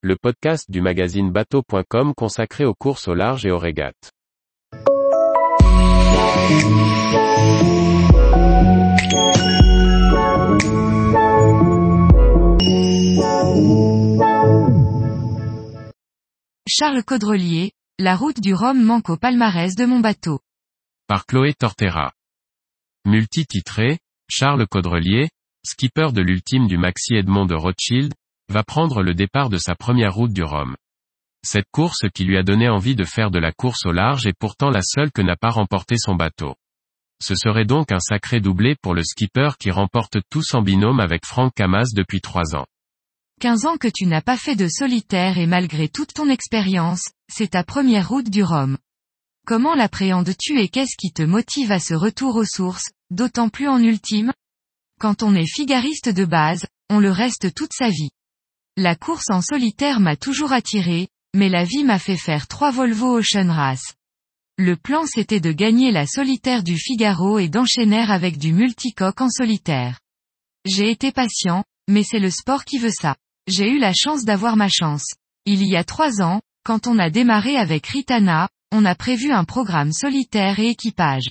le podcast du magazine bateau.com consacré aux courses au large et aux régates. Charles Caudrelier, la route du Rhum manque au palmarès de mon bateau. Par Chloé Tortera. Multi-titré, Charles Caudrelier, skipper de l'ultime du Maxi Edmond de Rothschild, va prendre le départ de sa première route du Rhum. Cette course qui lui a donné envie de faire de la course au large est pourtant la seule que n'a pas remporté son bateau. Ce serait donc un sacré doublé pour le skipper qui remporte tous en binôme avec Franck Camas depuis trois ans. 15 ans que tu n'as pas fait de solitaire et malgré toute ton expérience, c'est ta première route du Rhum. Comment l'appréhendes-tu et qu'est-ce qui te motive à ce retour aux sources, d'autant plus en ultime? Quand on est figariste de base, on le reste toute sa vie. La course en solitaire m'a toujours attiré, mais la vie m'a fait faire trois Volvo Ocean Race. Le plan c'était de gagner la solitaire du Figaro et d'enchaîner avec du multicoque en solitaire. J'ai été patient, mais c'est le sport qui veut ça. J'ai eu la chance d'avoir ma chance. Il y a trois ans, quand on a démarré avec Ritana, on a prévu un programme solitaire et équipage.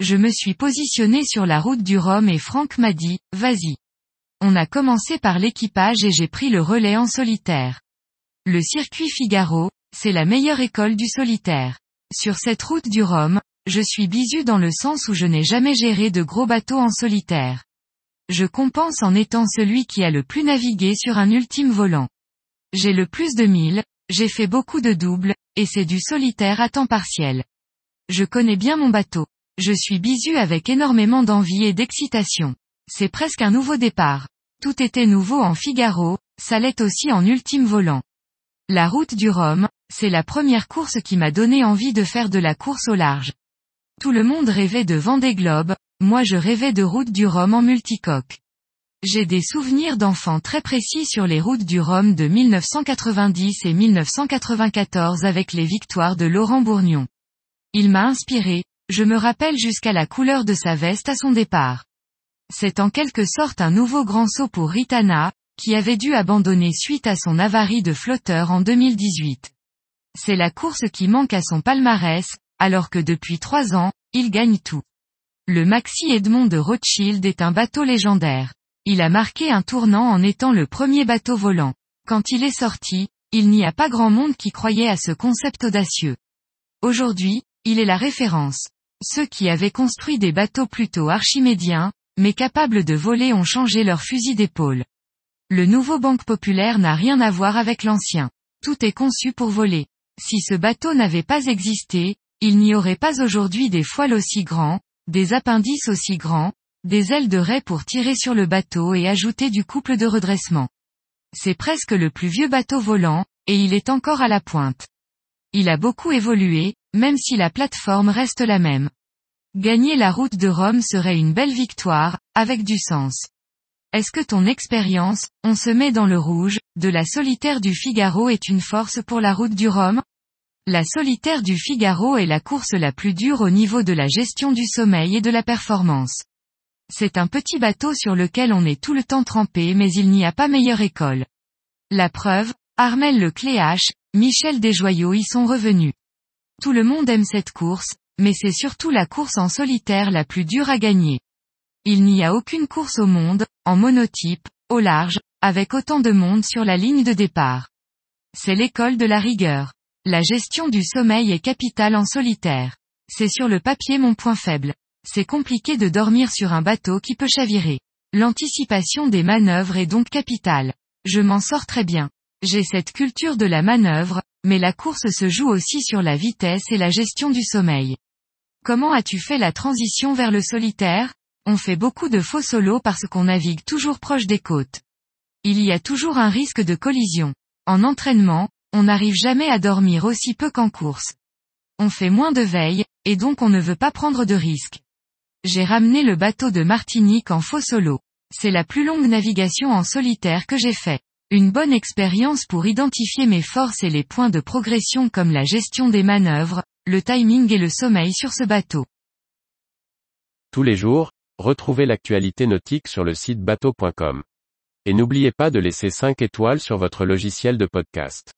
Je me suis positionné sur la route du Rhum et Franck m'a dit, vas-y. On a commencé par l'équipage et j'ai pris le relais en solitaire. Le circuit Figaro, c'est la meilleure école du solitaire. Sur cette route du Rhum, je suis bisu dans le sens où je n'ai jamais géré de gros bateaux en solitaire je compense en étant celui qui a le plus navigué sur un ultime volant. J'ai le plus de mille, j'ai fait beaucoup de doubles, et c'est du solitaire à temps partiel. Je connais bien mon bateau. Je suis bisu avec énormément d'envie et d'excitation. C'est presque un nouveau départ. Tout était nouveau en Figaro, ça l'est aussi en ultime volant. La route du Rhum, c'est la première course qui m'a donné envie de faire de la course au large. Tout le monde rêvait de Vendée Globe, moi je rêvais de route du Rhum en multicoque. J'ai des souvenirs d'enfants très précis sur les routes du Rhum de 1990 et 1994 avec les victoires de Laurent Bourgnon. Il m'a inspiré, je me rappelle jusqu'à la couleur de sa veste à son départ. C'est en quelque sorte un nouveau grand saut pour Ritana, qui avait dû abandonner suite à son avarie de flotteur en 2018. C'est la course qui manque à son palmarès, alors que depuis trois ans, il gagne tout. Le Maxi Edmond de Rothschild est un bateau légendaire. Il a marqué un tournant en étant le premier bateau volant. Quand il est sorti, il n'y a pas grand monde qui croyait à ce concept audacieux. Aujourd'hui, il est la référence. Ceux qui avaient construit des bateaux plutôt archimédiens, mais capables de voler ont changé leur fusil d'épaule. Le nouveau Banque Populaire n'a rien à voir avec l'ancien. Tout est conçu pour voler. Si ce bateau n'avait pas existé, il n'y aurait pas aujourd'hui des foiles aussi grands, des appendices aussi grands, des ailes de raie pour tirer sur le bateau et ajouter du couple de redressement. C'est presque le plus vieux bateau volant, et il est encore à la pointe. Il a beaucoup évolué, même si la plateforme reste la même. Gagner la route de Rome serait une belle victoire, avec du sens. Est-ce que ton expérience, on se met dans le rouge, de la solitaire du Figaro est une force pour la route du Rhum? La solitaire du Figaro est la course la plus dure au niveau de la gestion du sommeil et de la performance. C'est un petit bateau sur lequel on est tout le temps trempé mais il n'y a pas meilleure école. La preuve, Armel Le Cléache, Michel Desjoyaux y sont revenus. Tout le monde aime cette course, mais c'est surtout la course en solitaire la plus dure à gagner. Il n'y a aucune course au monde, en monotype, au large, avec autant de monde sur la ligne de départ. C'est l'école de la rigueur. La gestion du sommeil est capitale en solitaire. C'est sur le papier mon point faible. C'est compliqué de dormir sur un bateau qui peut chavirer. L'anticipation des manœuvres est donc capitale. Je m'en sors très bien. J'ai cette culture de la manœuvre, mais la course se joue aussi sur la vitesse et la gestion du sommeil. Comment as-tu fait la transition vers le solitaire? On fait beaucoup de faux solos parce qu'on navigue toujours proche des côtes. Il y a toujours un risque de collision. En entraînement, on n'arrive jamais à dormir aussi peu qu'en course. On fait moins de veille, et donc on ne veut pas prendre de risques. J'ai ramené le bateau de Martinique en faux solo. C'est la plus longue navigation en solitaire que j'ai fait. Une bonne expérience pour identifier mes forces et les points de progression comme la gestion des manœuvres, le timing et le sommeil sur ce bateau. Tous les jours, retrouvez l'actualité nautique sur le site bateau.com et n'oubliez pas de laisser 5 étoiles sur votre logiciel de podcast.